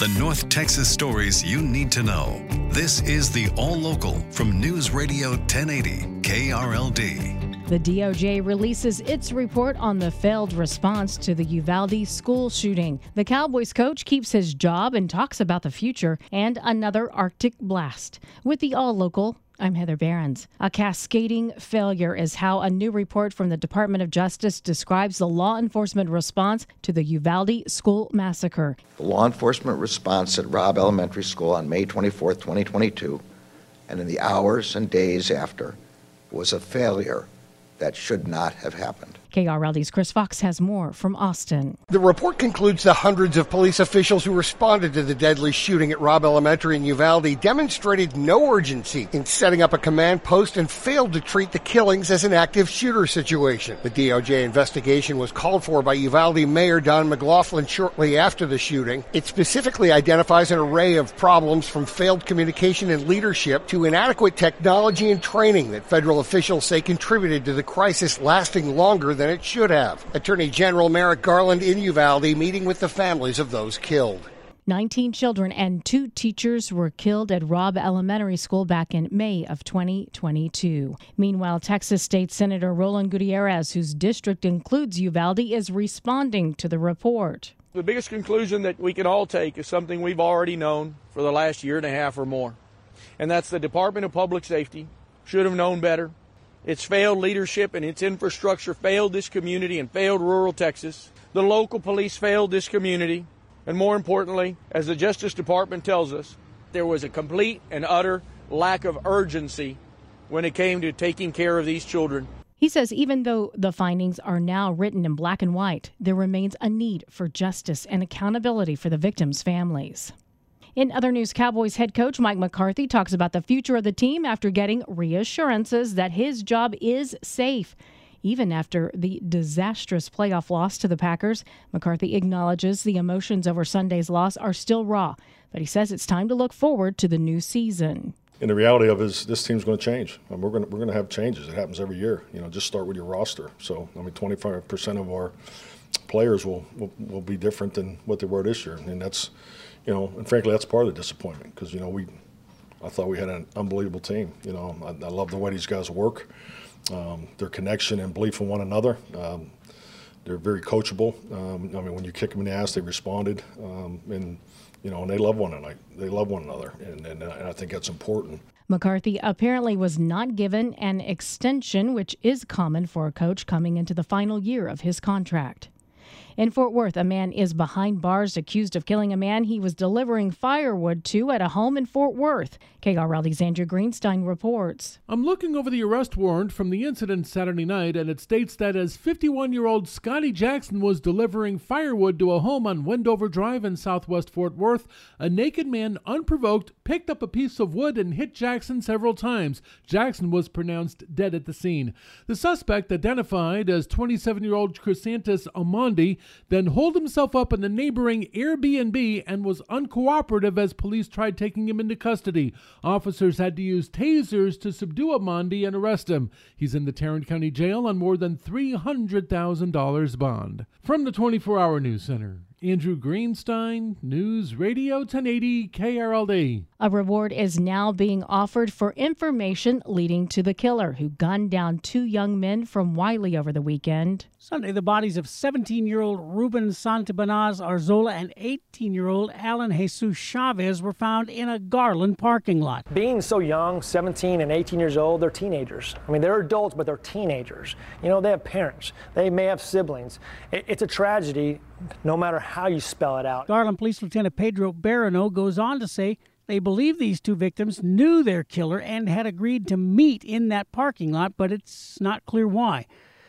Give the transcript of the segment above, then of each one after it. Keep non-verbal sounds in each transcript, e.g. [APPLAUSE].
The North Texas stories you need to know. This is the All Local from News Radio 1080 KRLD. The DOJ releases its report on the failed response to the Uvalde school shooting. The Cowboys coach keeps his job and talks about the future and another Arctic blast. With the All Local, I'm Heather Behrens. A cascading failure is how a new report from the Department of Justice describes the law enforcement response to the Uvalde school massacre. The law enforcement response at Robb Elementary School on May 24, 2022, and in the hours and days after, was a failure that should not have happened. KRLD's Chris Fox has more from Austin. The report concludes the hundreds of police officials who responded to the deadly shooting at Robb Elementary in Uvalde demonstrated no urgency in setting up a command post and failed to treat the killings as an active shooter situation. The DOJ investigation was called for by Uvalde Mayor Don McLaughlin shortly after the shooting. It specifically identifies an array of problems from failed communication and leadership to inadequate technology and training that federal officials say contributed to the crisis lasting longer than it should have. Attorney General Merrick Garland in Uvalde meeting with the families of those killed. 19 children and two teachers were killed at Robb Elementary School back in May of 2022. Meanwhile, Texas State Senator Roland Gutierrez, whose district includes Uvalde, is responding to the report. The biggest conclusion that we can all take is something we've already known for the last year and a half or more, and that's the Department of Public Safety should have known better its failed leadership and its infrastructure failed this community and failed rural Texas. The local police failed this community. And more importantly, as the Justice Department tells us, there was a complete and utter lack of urgency when it came to taking care of these children. He says even though the findings are now written in black and white, there remains a need for justice and accountability for the victims' families. In other news, Cowboys head coach Mike McCarthy talks about the future of the team after getting reassurances that his job is safe. Even after the disastrous playoff loss to the Packers, McCarthy acknowledges the emotions over Sunday's loss are still raw, but he says it's time to look forward to the new season. And the reality of it is this team's going to change. I mean, we're going to, we're going to have changes. It happens every year. You know, just start with your roster. So, I mean, 25% of our players will, will, will be different than what they were this year. And that's, you know, and frankly, that's part of the disappointment because you know we, I thought we had an unbelievable team. You know, I, I love the way these guys work, um, their connection and belief in one another. Um, they're very coachable. Um, I mean, when you kick them in the ass, they responded, um, and you know, and they love one another. They love one another, and, and, and I think that's important. McCarthy apparently was not given an extension, which is common for a coach coming into the final year of his contract. In Fort Worth, a man is behind bars accused of killing a man he was delivering firewood to at a home in Fort Worth. KRLD's Andrew Greenstein reports. I'm looking over the arrest warrant from the incident Saturday night, and it states that as 51 year old Scotty Jackson was delivering firewood to a home on Wendover Drive in southwest Fort Worth, a naked man, unprovoked, picked up a piece of wood and hit Jackson several times. Jackson was pronounced dead at the scene. The suspect, identified as 27 year old Chrysanthus Then holed himself up in the neighboring Airbnb and was uncooperative as police tried taking him into custody. Officers had to use tasers to subdue Amondi and arrest him. He's in the Tarrant County Jail on more than $300,000 bond. From the 24 Hour News Center, Andrew Greenstein, News Radio 1080 KRLD. A reward is now being offered for information leading to the killer who gunned down two young men from Wylie over the weekend. Sunday, the bodies of 17 year old Ruben Santibanez Arzola and 18 year old Alan Jesus Chavez were found in a Garland parking lot. Being so young, 17 and 18 years old, they're teenagers. I mean, they're adults, but they're teenagers. You know, they have parents, they may have siblings. It's a tragedy no matter how you spell it out. Garland Police Lieutenant Pedro Barineau goes on to say they believe these two victims knew their killer and had agreed to meet in that parking lot, but it's not clear why.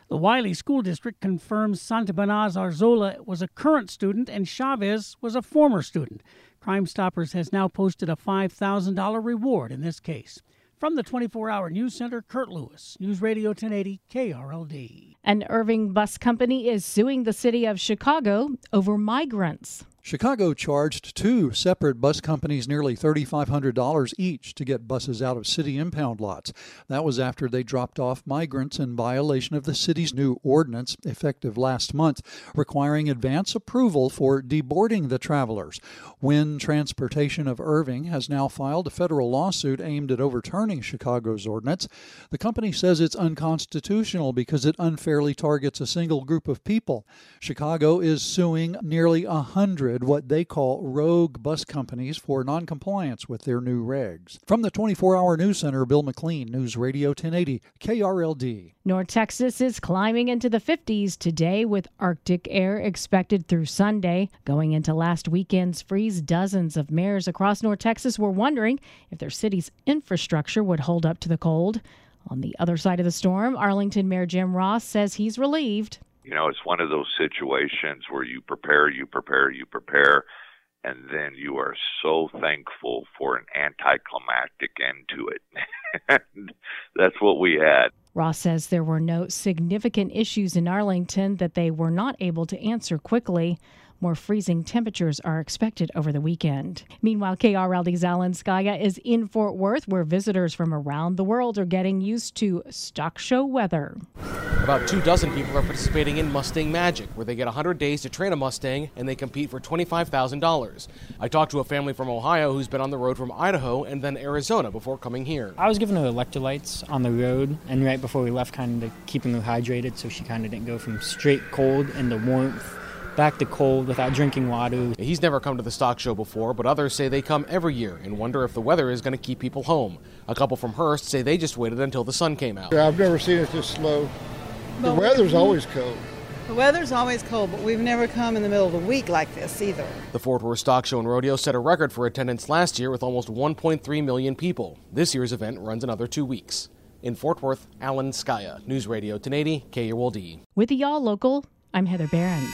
The Wylie School District confirms Santibanez Arzola was a current student and Chavez was a former student. Crime Stoppers has now posted a $5,000 reward in this case. From the 24 hour news center, Kurt Lewis, News Radio 1080 KRLD. An Irving bus company is suing the city of Chicago over migrants. Chicago charged two separate bus companies nearly $3,500 each to get buses out of city impound lots. That was after they dropped off migrants in violation of the city's new ordinance, effective last month, requiring advance approval for deboarding the travelers. Wynn Transportation of Irving has now filed a federal lawsuit aimed at overturning Chicago's ordinance. The company says it's unconstitutional because it unfairly targets a single group of people. Chicago is suing nearly a hundred what they call rogue bus companies for noncompliance with their new regs. From the 24 hour news center, Bill McLean, News Radio 1080, KRLD. North Texas is climbing into the 50s today with Arctic air expected through Sunday. Going into last weekend's freeze, dozens of mayors across North Texas were wondering if their city's infrastructure would hold up to the cold. On the other side of the storm, Arlington Mayor Jim Ross says he's relieved. You know, it's one of those situations where you prepare, you prepare, you prepare, and then you are so thankful for an anticlimactic end to it. [LAUGHS] and that's what we had. Ross says there were no significant issues in Arlington that they were not able to answer quickly. More freezing temperatures are expected over the weekend. Meanwhile, KRLD's Alan Scaia is in Fort Worth, where visitors from around the world are getting used to stock show weather. About two dozen people are participating in Mustang Magic, where they get 100 days to train a Mustang and they compete for $25,000. I talked to a family from Ohio who's been on the road from Idaho and then Arizona before coming here. I was given her electrolytes on the road, and right before we left, kind of keeping her hydrated so she kind of didn't go from straight cold into warmth back to cold without drinking water. He's never come to the stock show before, but others say they come every year and wonder if the weather is going to keep people home. A couple from Hurst say they just waited until the sun came out. I've never seen it this slow. The But weather's we- always cold. The weather's always cold, but we've never come in the middle of the week like this either. The Fort Worth Stock Show and Rodeo set a record for attendance last year with almost 1.3 million people. This year's event runs another two weeks. In Fort Worth, Alan Scaia, News Radio 1080, KRLD. With the Y'all Local, I'm Heather Behrens.